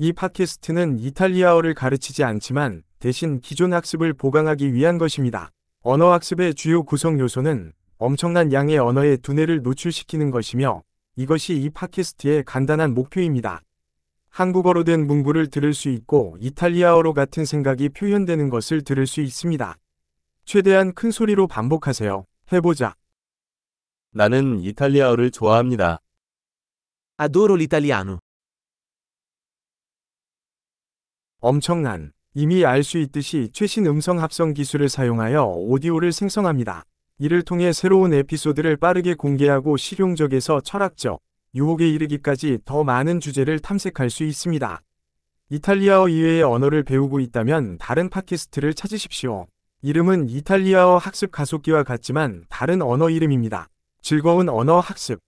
이 팟캐스트는 이탈리아어를 가르치지 않지만 대신 기존 학습을 보강하기 위한 것입니다. 언어 학습의 주요 구성 요소는 엄청난 양의 언어의 두뇌를 노출시키는 것이며 이것이 이 팟캐스트의 간단한 목표입니다. 한국어로 된 문구를 들을 수 있고 이탈리아어로 같은 생각이 표현되는 것을 들을 수 있습니다. 최대한 큰 소리로 반복하세요. 해보자. 나는 이탈리아어를 좋아합니다. Adoro l'italiano. 엄청난 이미 알 수 있듯이 최신 음성 합성 기술을 사용하여 오디오를 생성합니다. 이를 통해 새로운 에피소드를 빠르게 공개하고 실용적에서 철학적, 유혹에 이르기까지 더 많은 주제를 탐색할 수 있습니다. 이탈리아어 이외의 언어를 배우고 있다면 다른 팟캐스트를 찾으십시오. 이름은 이탈리아어 학습 가속기와 같지만 다른 언어 이름입니다. 즐거운 언어 학습